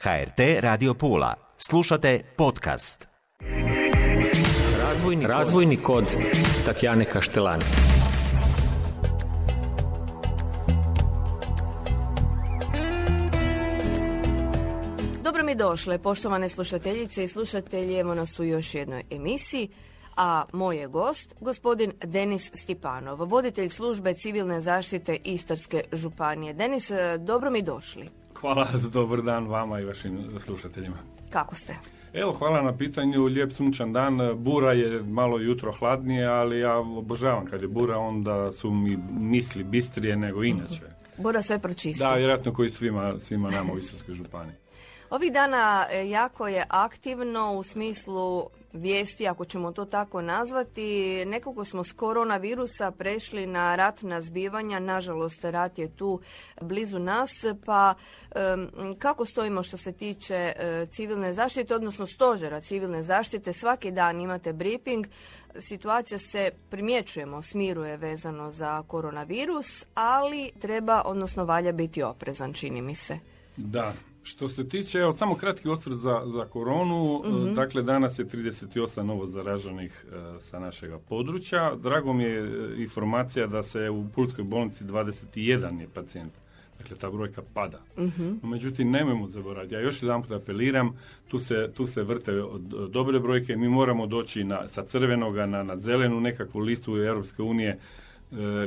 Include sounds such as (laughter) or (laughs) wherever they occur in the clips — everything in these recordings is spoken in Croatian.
HRT Radio Pula. Slušate podcast. Razvojni, razvojni kod Tatjane Kaštelani. Dobro mi došle, poštovane slušateljice i slušatelji, evo nas u još jednoj emisiji, a moj je gost, gospodin Denis Stipanov, voditelj službe civilne zaštite Istarske županije. Denis, dobro mi došli. Hvala, (laughs) dobar dan vama i vašim slušateljima. Kako ste? Evo, hvala na pitanju, lijep sunčan dan, bura je malo jutro hladnije, ali ja obožavam kad je bura, onda su mi misli bistrije nego inače. Bura sve pročisti. Da, vjerojatno koji svima, svima nama u Istarskoj županiji. Ovih dana e, jako je aktivno u smislu vijesti, ako ćemo to tako nazvati. Nekako smo s koronavirusa prešli na ratna zbivanja, nažalost rat je tu blizu nas, pa kako stojimo što se tiče e, civilne zaštite, odnosno stožera civilne zaštite, svaki dan imate briefing, situacija se primjećujemo, smiruje vezano za koronavirus, ali treba, odnosno valja biti oprezan, čini mi se. Da, što se tiče, evo samo kratki osvrt za, za koronu, mm dakle danas je 38 novo zaraženih e, sa našega područja. Drago mi je e, informacija da se u Pulskoj bolnici 21 je pacijent. Dakle, ta brojka pada. mm Međutim, nemojmo zaboraviti. Ja još jedan put apeliram, tu se, tu se vrte dobre brojke. Mi moramo doći na, sa crvenoga na, na zelenu nekakvu listu Europske unije e,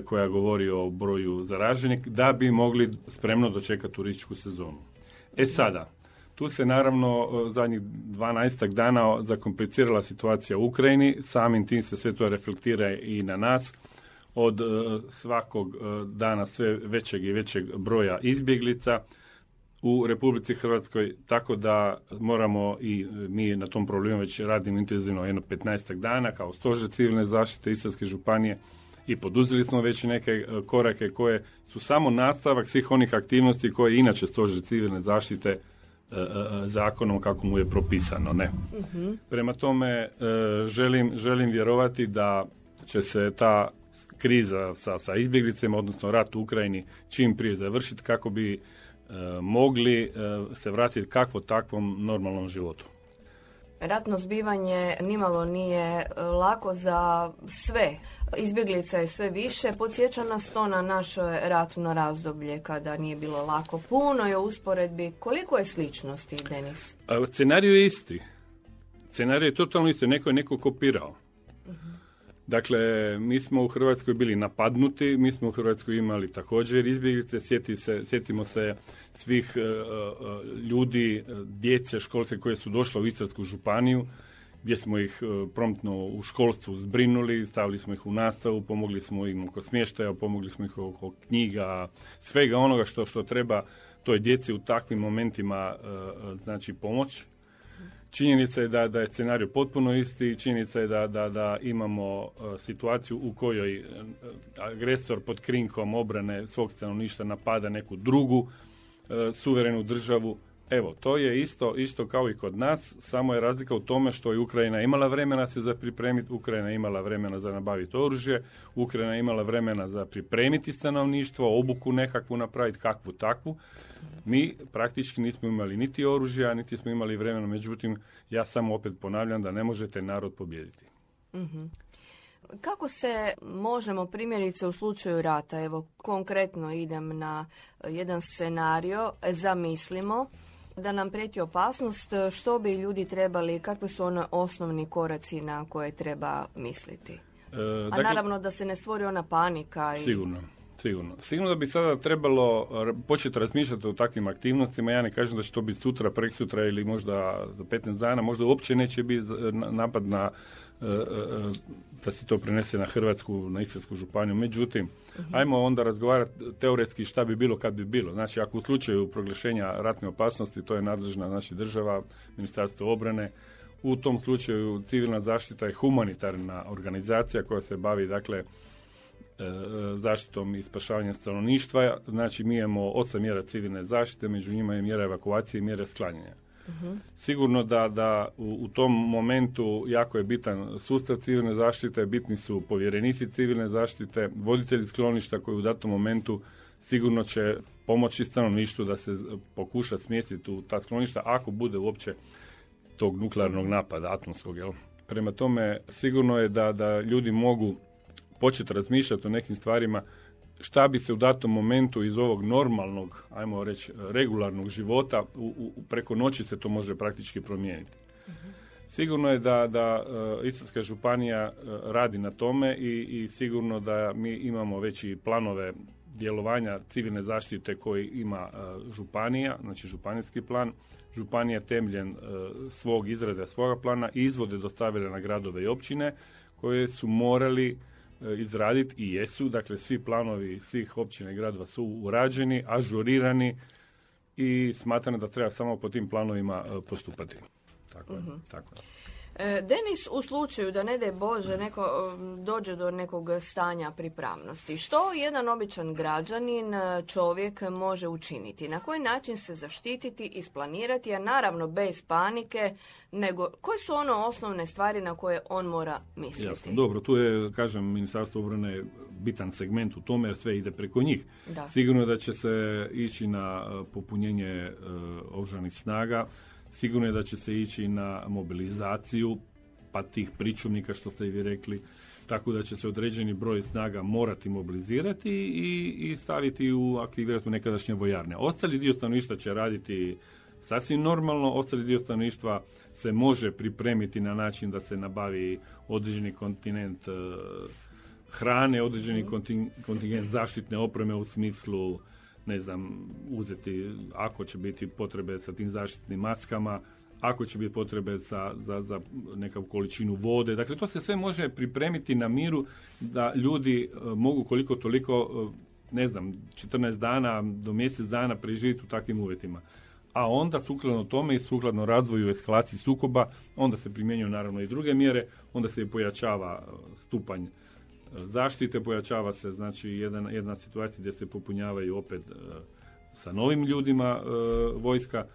koja govori o broju zaraženih, da bi mogli spremno dočekati turističku sezonu. E sada, tu se naravno zadnjih 12 dana zakomplicirala situacija u Ukrajini, samim tim se sve to reflektira i na nas. Od e, svakog e, dana sve većeg i većeg broja izbjeglica u Republici Hrvatskoj, tako da moramo i mi na tom problemu već radimo intenzivno jedno 15 dana kao stožer civilne zaštite Istarske županije i poduzeli smo već neke e, korake koje su samo nastavak svih onih aktivnosti koje inače stože civilne zaštite e, e, zakonom kako mu je propisano. Ne. Mhm. Prema tome želim, želim vjerovati da će se ta kriza sa, sa izbjeglicama, odnosno rat u Ukrajini čim prije završiti kako bi mogli se vratiti kakvo takvom normalnom životu. Ratno zbivanje nimalo nije e, lako za sve. Izbjeglica je sve više. Podsjeća nas to na naše ratno razdoblje kada nije bilo lako. Puno je usporedbi. Koliko je sličnosti, Denis? Scenarij je isti. Scenarij je totalno isti. Neko je neko kopirao. Dakle, mi smo u Hrvatskoj bili napadnuti, mi smo u Hrvatskoj imali također izbjeglice, sjeti se, sjetimo se svih e, e, ljudi, djece školske koje su došle u Istarsku županiju, gdje smo ih e, promptno u školstvu zbrinuli, stavili smo ih u nastavu, pomogli smo im oko smještaja, pomogli smo ih oko knjiga, svega onoga što, što treba toj djeci u takvim momentima znači pomoć Činjenica je da, da je scenarij potpuno isti, činjenica je da, da, da imamo e, situaciju u kojoj e, agresor pod krinkom obrane svog stanovništva napada neku drugu e, suverenu državu. Evo, to je isto, isto kao i kod nas, samo je razlika u tome što je Ukrajina imala vremena se za pripremiti, Ukrajina imala vremena za nabaviti oružje, Ukrajina imala vremena za pripremiti stanovništvo, obuku nekakvu napraviti, kakvu takvu. Mi praktički nismo imali niti oružja, niti smo imali vremena, međutim, ja samo opet ponavljam da ne možete narod pobijediti. Mhm. Kako se možemo primjerice u slučaju rata, evo konkretno idem na jedan scenario, zamislimo da nam prijeti opasnost, što bi ljudi trebali, kakvi su ono osnovni koraci na koje treba misliti? E, A dakle- naravno da se ne stvori ona panika. I... Sigurno. Sigurno. Sigurno da bi sada trebalo početi razmišljati o takvim aktivnostima. Ja ne kažem da će to biti sutra, preksutra ili možda za 15 dana. Možda uopće neće biti napad na e, e, e, da se to prenese na Hrvatsku, na Istarsku županiju. Međutim, uh ajmo onda razgovarati teoretski šta bi bilo kad bi bilo. Znači, ako u slučaju proglašenja ratne opasnosti, to je nadležna znači, država, Ministarstvo obrane, u tom slučaju civilna zaštita je humanitarna organizacija koja se bavi, dakle, zaštitom i spašavanjem stanovništva. Znači mi imamo osam mjera civilne zaštite, među njima je mjera evakuacije i mjere sklanjanja. uh Sigurno da, da u, u, tom momentu jako je bitan sustav civilne zaštite, bitni su povjerenici civilne zaštite, voditelji skloništa koji u datom momentu sigurno će pomoći stanovništvu da se pokuša smjestiti u ta skloništa ako bude uopće tog nuklearnog napada, atomskog, jel? Prema tome, sigurno je da, da ljudi mogu početi razmišljati o nekim stvarima šta bi se u datom momentu iz ovog normalnog, ajmo reći, regularnog života, u, u, preko noći se to može praktički promijeniti. Sigurno je da, da uh, Istarska županija e, radi na tome i, i sigurno da mi imamo već i planove djelovanja civilne zaštite koji ima uh, županija, znači županijski plan. Županija temeljen svog izrade svoga plana i izvode dostavile na gradove i općine koje su morali izraditi i jesu, dakle svi planovi svih općina i gradova su urađeni, ažurirani i smatram da treba samo po tim planovima postupati. Tako je, mhm. tako je. E, Denis, u slučaju da ne daj Bože neko, dođe do nekog stanja pripravnosti, što jedan običan građanin, e, čovjek može učiniti? Na koji način se zaštititi, isplanirati, a naravno bez panike, nego koje su ono osnovne stvari na koje on mora misliti? Jasno, dobro, tu je, kažem, Ministarstvo obrane bitan segment u tome jer sve ide preko njih. Da. Sigurno da će se ići na e, popunjenje uh, snaga, Sigurno je da će se ići na mobilizaciju, pa tih pričuvnika što ste i vi rekli, tako da će se određeni broj snaga morati mobilizirati i, i staviti u aktivirati u nekadašnje vojarne. Ostali dio stanovništva će raditi sasvim normalno, ostali dio stanovništva se može pripremiti na način da se nabavi određeni kontinent e, hrane, određeni kontingent zaštitne opreme u smislu ne znam, uzeti ako će biti potrebe sa tim zaštitnim maskama, ako će biti potrebe za, za, za nekav količinu vode. Dakle, to se sve može pripremiti na miru da ljudi e, mogu koliko toliko, e, ne znam, 14 dana do mjesec dana preživjeti u takvim uvjetima. A onda, sukladno tome i sukladno razvoju eskalaciji sukoba, onda se primjenjuju naravno i druge mjere, onda se pojačava e, stupanj zaštite, pojačava se znači jedan, jedna situacija gdje se popunjavaju opet e, sa novim ljudima e, vojska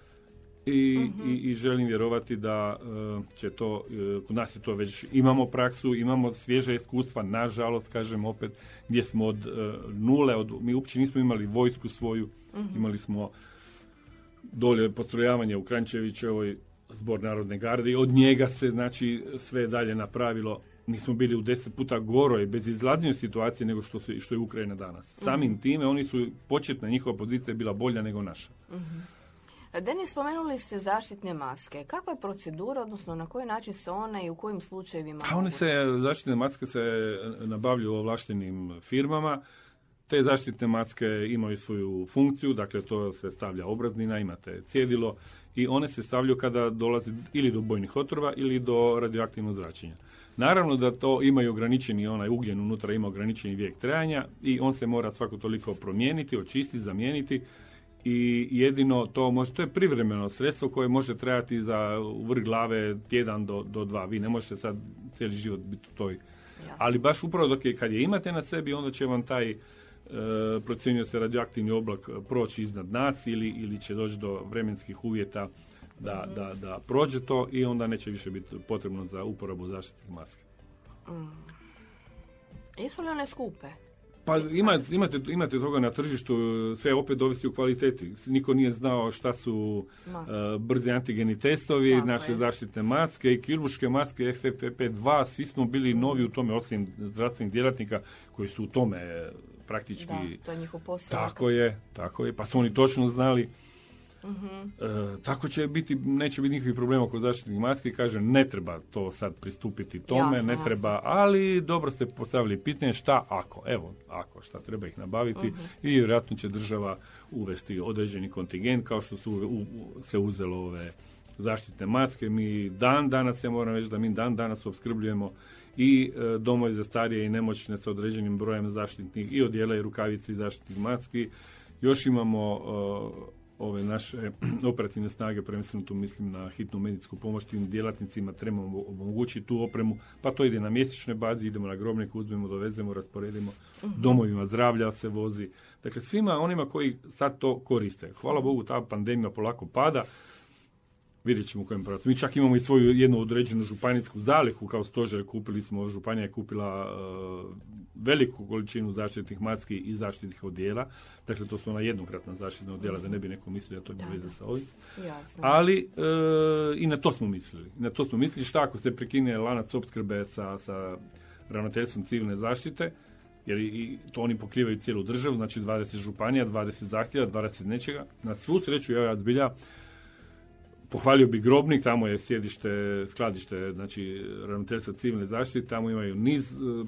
i, mhm. i, i, želim vjerovati da e, će to, kod nas je to već imamo praksu, imamo svježe iskustva, nažalost, kažem opet, gdje smo od nule, od, mi uopće nismo imali vojsku svoju, mhm. imali smo dolje postrojavanje u Krančevićevoj zbor Narodne garde i od njega se znači sve dalje napravilo mi smo bili u deset puta goroj, bez izlaznije situacije nego što, su, što je Ukrajina danas. Samim mhm. time oni su, početna njihova pozicija bila bolja nego naša. mm Denis, spomenuli ste zaštitne maske. Kakva je procedura, odnosno na koji način se one i u kojim slučajevima? A one se, zaštitne maske se nabavljaju u ovlaštenim firmama. Te zaštitne maske imaju svoju funkciju, dakle to se stavlja obraznina, imate cjedilo i one se stavljaju kada dolazi ili do bojnih otrova ili do radioaktivnog zračenja. Naravno da to imaju ograničeni, onaj ugljen unutra ima ograničeni vijek trajanja i on se mora svako toliko promijeniti, očistiti, zamijeniti i jedino to može, to je privremeno sredstvo koje može trajati za vrh glave tjedan do, do dva. Vi ne možete sad cijeli život biti u toj. Ali baš upravo dok je, kad je imate na sebi, onda će vam taj e, procjenjuje se radioaktivni oblak proći iznad nas ili, ili će doći do vremenskih uvjeta da, da, da prođe to i onda neće više biti potrebno za uporabu zaštitnih maske. Mm. Jesu li one skupe? Pa ima, imate, imate toga na tržištu, sve opet dovisi u kvaliteti. Niko nije znao šta su uh, brzi antigeni testovi, Tako naše je. zaštitne maske i kirurške maske FFP2, svi smo bili mm. novi u tome, osim zdravstvenih djelatnika koji su u tome praktički... Da, to je njihov posao. Tako je, tako je, pa su oni točno znali E, tako će biti, neće biti nikakvih problema kod zaštitnih maski. Kažem, ne treba to sad pristupiti tome, ne treba, ali dobro ste postavili pitanje šta ako, evo, ako, šta treba ih nabaviti uh i vjerojatno će država uvesti određeni kontingent kao što su u, se uzelo ove zaštitne maske. Mi dan danas, ja moram reći da mi dan danas opskrbljujemo i e, domove za starije i nemoćne sa određenim brojem zaštitnih i odjela i rukavici i zaštitnih maski. Još imamo e, ove naše (clears throat) operativne snage, prvenstveno tu mislim na hitnu medicinsku pomoć tim djelatnicima, trebamo omogućiti tu opremu, pa to ide na mjesečnoj bazi, idemo na grobnik, uzmemo, dovezemo, rasporedimo, mhm. domovima zdravlja se vozi. Dakle, svima onima koji sad to koriste. Hvala Bogu, ta pandemija polako pada, Vidjet ćemo u kojem pravcu. Mi čak imamo i svoju jednu određenu županijsku zalihu kao stožer. Kupili smo, Županija je kupila veliku količinu zaštitnih maski i zaštitnih odjela. Dakle, to su ona jednokratna zaštitna odjela, da ne bi neko mislio da to ima veze sa ovim. Ali i na to smo mislili. Na to smo mislili šta ako se prekine lanac opskrbe sa, sa ravnateljstvom civilne zaštite, jer i to oni pokrivaju cijelu državu, znači 20 županija, 20 zahtjeva, 20 nečega. Na svu sreću ja zbilja pohvalio bi Grobnik, tamo je sjedište, skladište, znači ravnateljstva civilne zaštite, tamo imaju niz uh,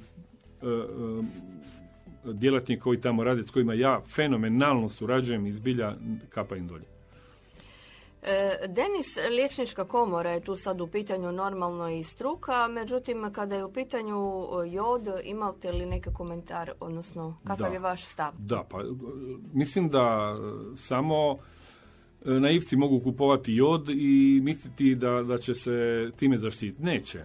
uh, djelatnika koji tamo rade, s kojima ja fenomenalno surađujem i zbilja kapa im dolje. E, Denis, liječnička komora je tu sad u pitanju normalno i struka, međutim kada je u pitanju jod, imate li neki komentar, odnosno kakav je vaš stav? Da, pa mislim da samo naivci mogu kupovati jod i misliti da, da će se time zaštititi. Neće.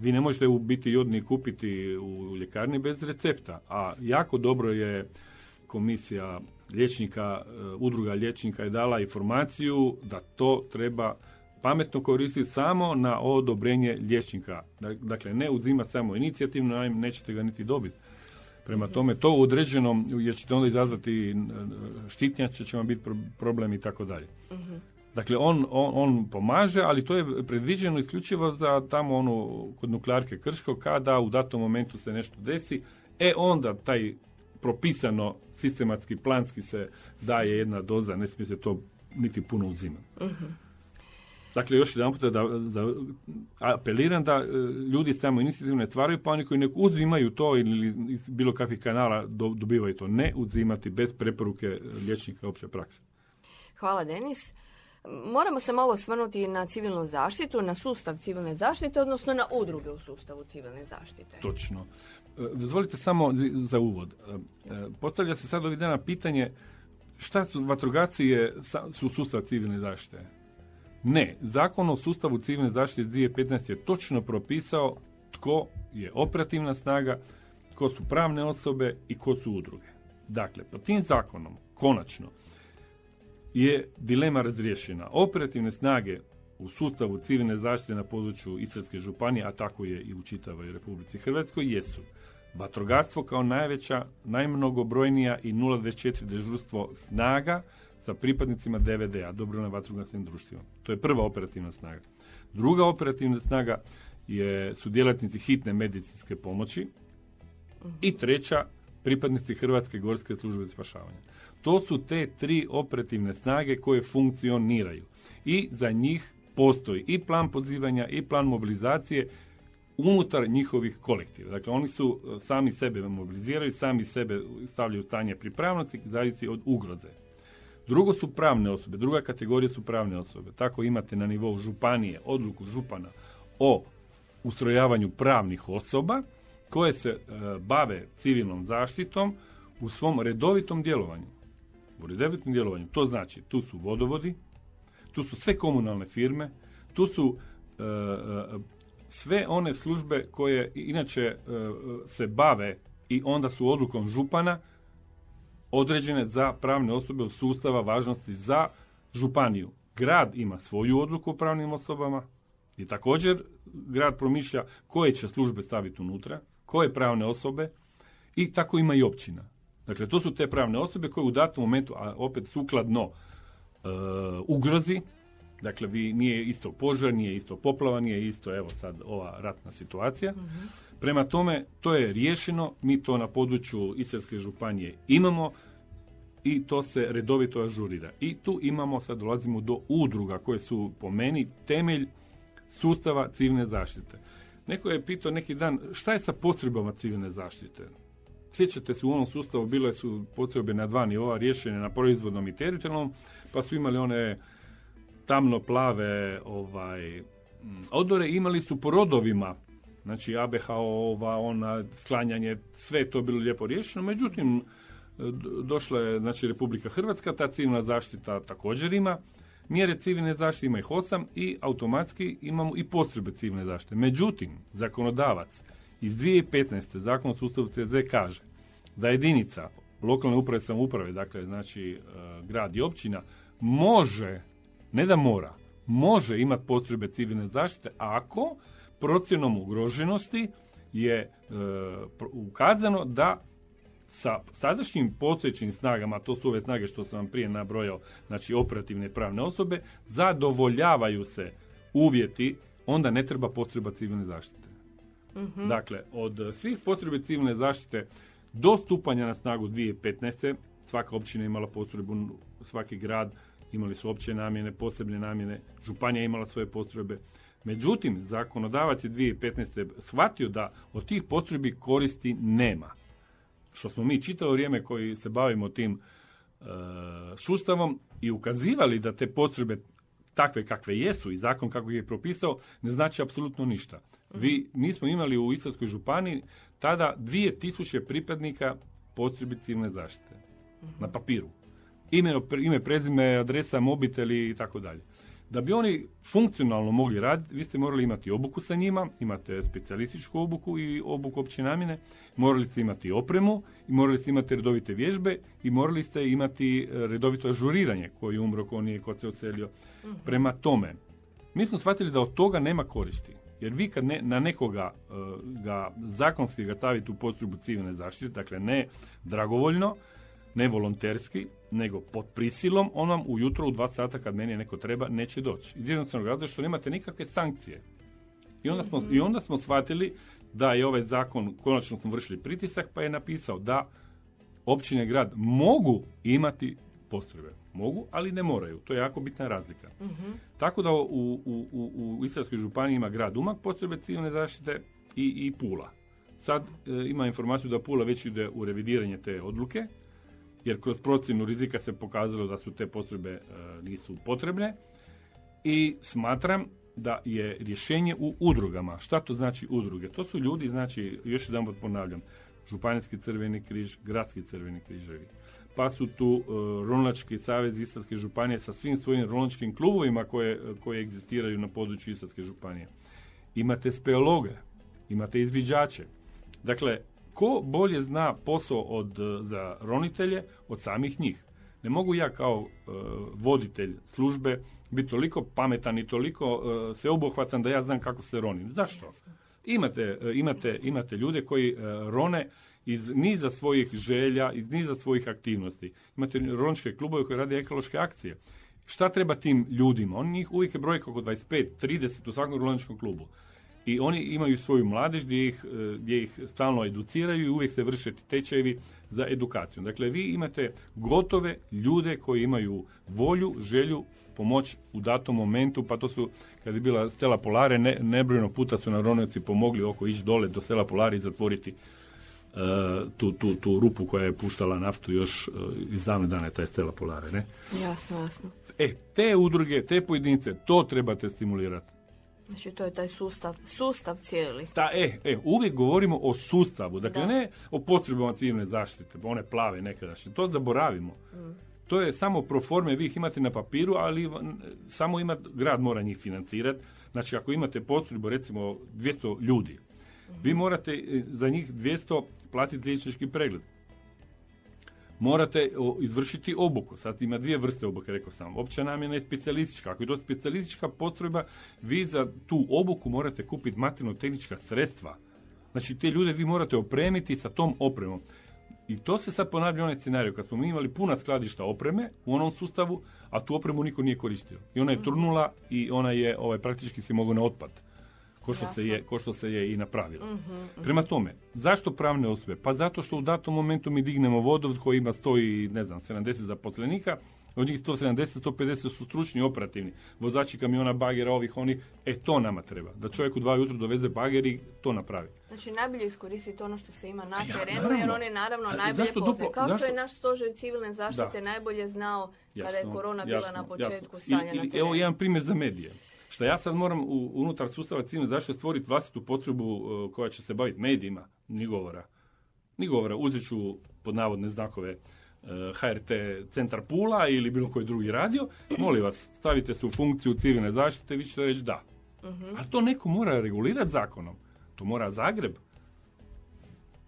Vi ne možete u biti jodni kupiti u ljekarni bez recepta, a jako dobro je komisija liječnika, e, udruga liječnika je dala informaciju da to treba pametno koristiti samo na odobrenje liječnika. Dakle, ne uzima samo inicijativno, nećete ga niti dobiti. Prema tome, to u određenom, jer ćete onda izazvati štitnjače, će vam biti problem i tako dalje. Mhm. Dakle, on, on, on, pomaže, ali to je predviđeno isključivo za tamo ono, kod nuklearke Krško, kada u datom momentu se nešto desi, e onda taj propisano sistematski, planski se daje jedna doza, ne smije se to niti puno uzimati. Mhm. Dakle, još jedan puta da, da, apeliram da e, ljudi samo inicijativno ne stvaraju paniku i nek uzimaju to ili iz bilo kakvih kanala dobivaju to. Ne uzimati bez preporuke liječnika opće prakse. Hvala Denis. Moramo se malo svrnuti na civilnu zaštitu, na sustav civilne zaštite, odnosno na udruge u sustavu civilne zaštite. Točno. E, dozvolite samo za uvod. E, postavlja se sad ovih dana pitanje šta su vatrogacije su sustav civilne zaštite? Ne, Zakon o sustavu civilne zaštite 2015 je točno propisao tko je operativna snaga, tko su pravne osobe i tko su udruge. Dakle, po tim zakonom, konačno, je dilema razriješena. Operativne snage u sustavu civilne zaštite na području Istarske županije, a tako je i u čitavoj Republici Hrvatskoj, jesu vatrogastvo kao najveća, najmnogobrojnija i 024 dežurstvo snaga sa pripadnicima DVD-a, dobrovoljno vatrogasnim društvima. To je prva operativna snaga. Druga operativna snaga je, su djelatnici hitne medicinske pomoći i treća pripadnici Hrvatske gorske službe spašavanja. To su te tri operativne snage koje funkcioniraju i za njih postoji i plan pozivanja i plan mobilizacije unutar njihovih kolektiva. Dakle, oni su e, sami sebe mobiliziraju, sami sebe stavljaju u stanje pripravnosti, zavisi od ugroze. Drugo su pravne osobe, druga kategorija su pravne osobe. Tako imate na nivou županije odluku župana o ustrojavanju pravnih osoba koje se e, bave civilnom zaštitom u svom redovitom djelovanju. U redovitom djelovanju. To znači, tu su vodovodi, tu su sve komunalne firme, tu su e, e, sve one službe koje inače se bave i onda su odlukom župana određene za pravne osobe od sustava važnosti za županiju. Grad ima svoju odluku o pravnim osobama i također grad promišlja koje će službe staviti unutra, koje pravne osobe i tako ima i općina. Dakle, to su te pravne osobe koje u datom momentu, a opet sukladno e, ugrozi, dakle, vi nije isto požar, nije isto poplava, nije isto, evo sad, ova ratna situacija. Mhm. Prema tome, to je riješeno, mi to na području Istarske županije imamo i to se redovito ažurira. I tu imamo, sad dolazimo do udruga koje su po meni temelj sustava civilne zaštite. Neko je pitao neki dan šta je sa potrebama civilne zaštite? Sjećate se u onom sustavu bile su potrebe na dva nivoa riješene na proizvodnom i teritorijalnom, pa su imali one tamno plave ovaj odore, imali su po rodovima znači ABH ova, ona, sklanjanje, sve to bilo lijepo riješeno, međutim, došla je znači, Republika Hrvatska, ta civilna zaštita također ima, mjere civilne zaštite ima ih osam i automatski imamo i postrebe civilne zaštite. Međutim, zakonodavac iz 2015. zakon o sustavu CZ kaže da jedinica lokalne uprave samouprave, dakle znači e, grad i općina, može, ne da mora, može imati postrojbe civilne zaštite ako procjenom ugroženosti je e, ukazano da sa sadašnjim postojećim snagama, to su ove snage što sam vam prije nabrojao, znači operativne i pravne osobe, zadovoljavaju se uvjeti, onda ne treba potreba civilne zaštite. Mhm. Dakle, od svih potrebe civilne zaštite do stupanja na snagu 2015. svaka općina je imala postrojbu, svaki grad imali su opće namjene, posebne namjene, županija imala svoje postrojbe. Međutim, zakonodavac je 2015. shvatio da od tih postrojbi koristi nema. Što smo mi čitavo vrijeme koji se bavimo tim e, sustavom i ukazivali da te postrojbe takve kakve jesu i zakon kako je propisao ne znači apsolutno ništa. Vi, mi smo imali u Istarskoj županiji tada 2000 pripadnika postrojbi civilne zaštite na papiru. Ime, ime, prezime, adresa, mobiteli i tako dalje. Da bi oni funkcionalno mogli raditi, vi ste morali imati obuku sa njima, imate specijalističku obuku i obuku opće namjene, morali ste imati opremu i morali ste imati redovite vježbe i morali ste imati e, redovito ažuriranje koji je umro, ko nije, ko se oselio. Prema tome, mi smo shvatili da od toga nema koristi. Jer vi kad ne, na nekoga e, ga zakonski ga stavite u postrojbu civilne zaštite, dakle ne dragovoljno, ne volonterski, nego pod prisilom, on vam ujutro u dva sata kad meni neko treba neće doći. Iz jednostavnog razloga što nemate nikakve sankcije. I onda, smo, I onda smo shvatili da je ovaj zakon, konačno smo vršili pritisak, pa je napisao da općine grad mogu imati postrojbe. Mogu, ali ne moraju. To je jako bitna razlika. Tako da u, u, u, u Istarskoj županiji ima grad Umag postrojbe civilne zaštite i, i Pula. Sad e, ima informaciju da Pula već ide u revidiranje te odluke, jer kroz procjenu rizika se pokazalo da su te postrojbe e, nisu potrebne i smatram da je rješenje u udrugama. Šta to znači udruge? To su ljudi, znači, još jedan ponavljam, Županijski crveni križ, Gradski crveni križevi. Pa su tu uh, Rolnački savez Istarske županije sa svim svojim rolnačkim klubovima koje, koje egzistiraju na području Istarske županije. Imate speologe, imate izviđače. Dakle, ko bolje zna posao od, za ronitelje od samih njih? Ne mogu ja kao uh, voditelj službe biti toliko pametan i toliko uh, sveobuhvatan da ja znam kako se roni. Zašto? Imate, imate, imate ljude koji rone iz niza svojih želja, iz niza svojih aktivnosti. Imate rončke klubove koji rade ekološke akcije. Šta treba tim ljudima? Oni njih uvijek je brojka oko 25, 30 u svakom rolničkom klubu. I oni imaju svoju mladež gdje ih, gdje ih stalno educiraju i uvijek se vrše tečajevi za edukaciju. Dakle, vi imate gotove ljude koji imaju volju, želju, pomoć u datom momentu, pa to su, kad je bila Stela Polare, ne, nebrojno puta su na Ronovci pomogli oko ići dole do Stela Polare i zatvoriti tu, tu, tu rupu koja je puštala naftu još uh, iz davne dane, taj Stela Polare, ne? Jasno, jasno. E, te udruge, te pojedince, to trebate stimulirati. Znači, to je taj sustav, sustav cijeli. Ta, e, e, uvijek govorimo o sustavu, dakle ne o potrebama civilne zaštite, one plave nekadašnje, to zaboravimo. To je samo pro forme, vi ih imate na papiru, ali samo ima, grad mora njih financirati. Znači, ako imate postrojbu, recimo, 200 ljudi, vi morate za njih 200 platiti liječnički pregled. Morate izvršiti obuku. Sad ima dvije vrste obuke, rekao sam. Opća namjena je specijalistička. Ako je to specijalistička postrojba, vi za tu obuku morate kupiti materijalno-tehnička sredstva. Znači, te ljude vi morate opremiti sa tom opremom. I to se sad ponavlja onaj scenarij, kad smo mi imali puna skladišta opreme u onom sustavu, a tu opremu niko nije koristio. I ona je trunula i ona je ovaj, praktički se mogla na otpad ko što, se je, ko što se je i napravilo. Prema tome, zašto pravne osobe? Pa zato što u datom momentu mi dignemo vodov koji ima 100 i, ne znam, 70 zaposlenika, od njih 170, 150 su stručni, operativni. Vozači kamiona, bagera, ovih, oni, e to nama treba. Da čovjek u dva jutru doveze bager i to napravi. Znači najbolje iskoristiti ono što se ima na terenu, jer oni naravno najbolje poznaju. Kao što je naš stožer civilne zaštite najbolje znao kada je korona bila na početku stanja na terenu. Evo jedan primjer za medije što ja sad moram u, unutar sustava civilne zaštite stvoriti vlastitu potrebu uh, koja će se baviti medijima, ni govora. Ni govora, uzet ću pod navodne znakove uh, HRT centar Pula ili bilo koji drugi radio, molim vas, stavite se u funkciju civilne zaštite, vi ćete reći da. uh Ali to neko mora regulirati zakonom. To mora Zagreb.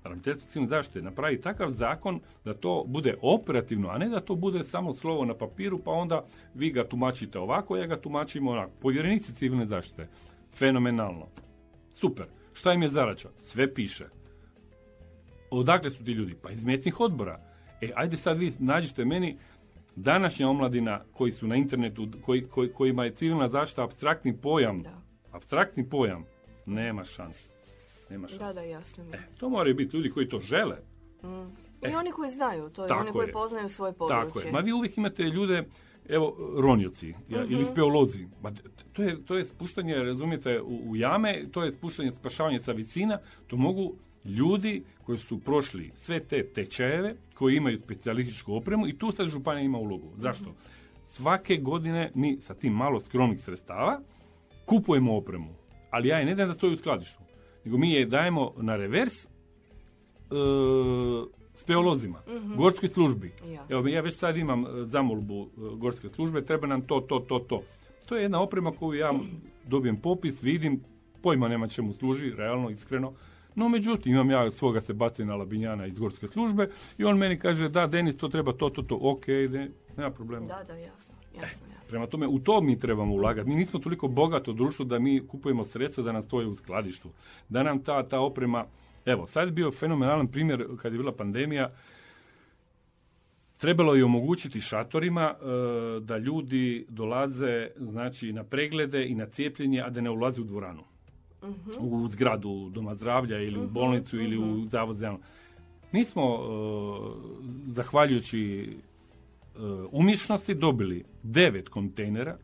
Ravnateljstvo civilne zaštite napravi takav zakon da to bude operativno, a ne da to bude samo slovo na papiru, pa onda vi ga tumačite ovako, ja ga tumačim onako. Povjerenici civilne zaštite, fenomenalno. Super. Šta im je zarača? Sve piše. Odakle su ti ljudi? Pa iz mjesnih odbora. E, ajde sad vi nađite meni današnja omladina koji su na internetu, koji, koji, kojima je civilna zaštita abstraktni pojam. Da. Abstraktni pojam. Nema šanse. Nema šanse. Da, da, jasno. E, to moraju biti ljudi koji to žele. I oni koji znaju to, i oni koji je. poznaju svoje područje. Tako je. Ma vi uvijek imate ljude, evo, ronioci ja, ili speolozi. Ma, t- to, je, to je spuštanje, razumijete, u, u jame, to je spuštanje, spašavanje sa visina, to mogu ljudi koji su prošli sve te tečajeve, koji imaju specijalističku opremu i tu sad županija ima ulogu. Zašto? Svake godine mi sa tim malo skromnih sredstava kupujemo opremu, ali ja je ne dam da stoji u skladištu, nego mi je dajemo na revers e, speolozima, gorskoj službi. Jasno. Evo, ja već sad imam e, zamolbu e, gorske službe, treba nam to, to, to, to. To je jedna oprema koju ja dobijem popis, vidim, pojma nema čemu služi, realno, iskreno. No, međutim, imam ja svoga Sebastiana Labinjana iz gorske službe i on meni kaže, da, Denis, to treba to, to, to, ok, ide, nema problema. Da, da, jasno. Jasno, jasno. Prema tome, u to mi trebamo ulagati. Mi nismo toliko bogato društvo da mi kupujemo sredstva da nam stoje u skladištu. Da nam ta, ta oprema... Evo, sad je bio fenomenalan primjer kad je bila pandemija. Trebalo je omogućiti šatorima e, da ljudi dolaze znači, na preglede i na cijepljenje, a da ne ulaze u dvoranu. U zgradu doma zdravlja ili u bolnicu ili u zavod za. Mi smo, e, zahvaljujući umješnosti dobili devet kontejnera,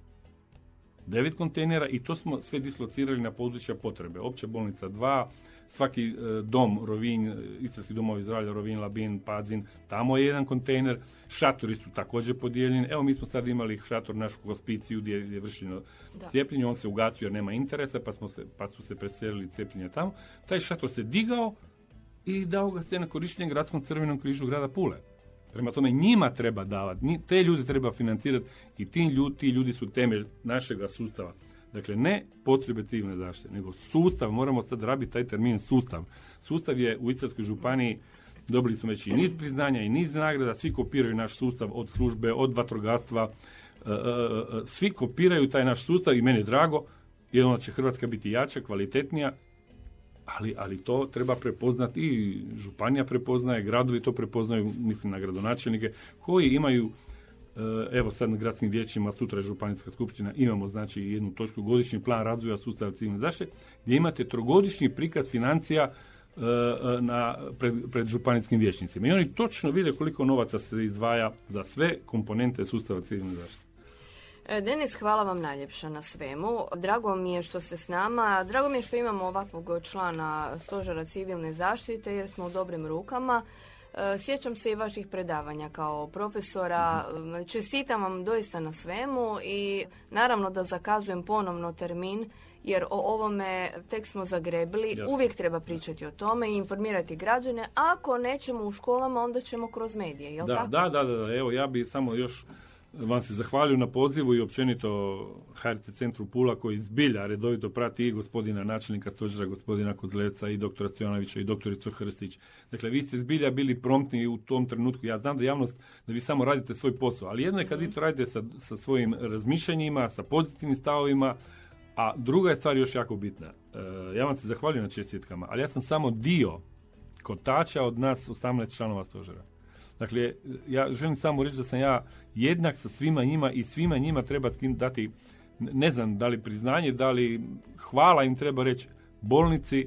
devet kontejnera i to smo sve dislocirali na područja potrebe. Opća bolnica 2, svaki e, dom, Rovinj, e, istarski domovi zdravlja, Rovinj, Labin, Pazin, tamo je jedan kontejner, šatori su također podijeljeni. Evo mi smo sad imali šator našu hospiciju gdje je vršeno Da. cijepljenje, on se ugasio jer nema interesa, pa, smo se, pa su se preselili cijepljenje tamo. Taj šator se digao i dao ga se na korištenje gradskom crvenom križu grada Pule. Prema tome njima treba davati, te ljude treba financirati i ti ljudi, ti ljudi su temelj našega sustava. Dakle, ne potrebe civilne zaštite, nego sustav, moramo sad rabiti taj termin sustav. Sustav je u Istarskoj županiji, dobili smo već i niz priznanja i niz nagrada, svi kopiraju naš sustav od službe, od vatrogastva, e, e, e, svi kopiraju taj naš sustav i meni je drago, jer onda će Hrvatska biti jača, kvalitetnija, ali, ali to treba prepoznati i županija prepoznaje, gradovi to prepoznaju, mislim na gradonačelnike, koji imaju, e, evo sad na gradskim vijećima, sutra je županijska skupština, imamo znači jednu točku godišnji plan razvoja sustava civilne zaštite, gdje imate trogodišnji prikaz financija e, e, na, pred, pred županijskim vijećnicima. I oni točno vide koliko novaca se izdvaja za sve komponente sustava civilne zaštite. E, Denis, hvala vam najljepša na svemu. Drago mi je što ste s nama. Drago mi je što imamo ovakvog člana Stožera civilne zaštite jer smo u dobrim rukama. E, Sjećam se i vaših predavanja kao profesora. E, Čestitam vam doista na svemu i naravno da zakazujem ponovno termin jer o ovome tek smo zagrebili. Jasno. Uvijek treba pričati o tome i informirati građane. Ako nećemo u školama, onda ćemo kroz medije, jel Da, tako? da, da, da, evo ja bi samo još vam se zahvalio na pozivu i općenito HRT centru Pula koji zbilja redovito prati i gospodina načelnika stožera, gospodina Kozlevca i doktora Stojanovića i doktoricu Hrstić. Dakle, vi ste zbilja bili promptni u tom trenutku. Ja znam da javnost, da vi samo radite svoj posao, ali jedno je kad vi to radite sa, sa svojim razmišljanjima, sa pozitivnim stavovima, a druga je stvar još jako bitna. E, ja vam se zahvaljujem na čestitkama, ali ja sam samo dio kotača od nas 18 članova stožera. Dakle, ja želim samo reći da sam ja jednak sa svima njima i svima njima treba dati, ne znam da li priznanje, da li hvala im treba reći bolnici,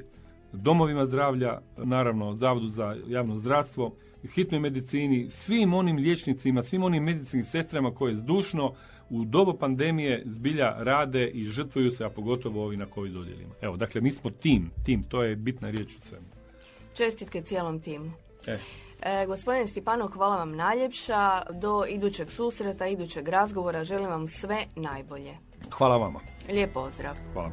domovima zdravlja, naravno Zavodu za javno zdravstvo, hitnoj medicini, svim onim liječnicima, svim onim medicinskim sestrama koje zdušno u dobu pandemije zbilja rade i žrtvuju se, a pogotovo ovi na COVID odjelima. Evo, dakle, mi smo tim, tim, to je bitna riječ u svemu. Čestitke cijelom timu. E. E, gospodin Stipanov, hvala vam najljepša. Do idućeg susreta, idućeg razgovora želim vam sve najbolje. Hvala vama. Lijep pozdrav. Hvala.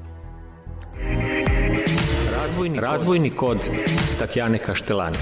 Razvojni, Razvojni kod Tatjane Kaštelani.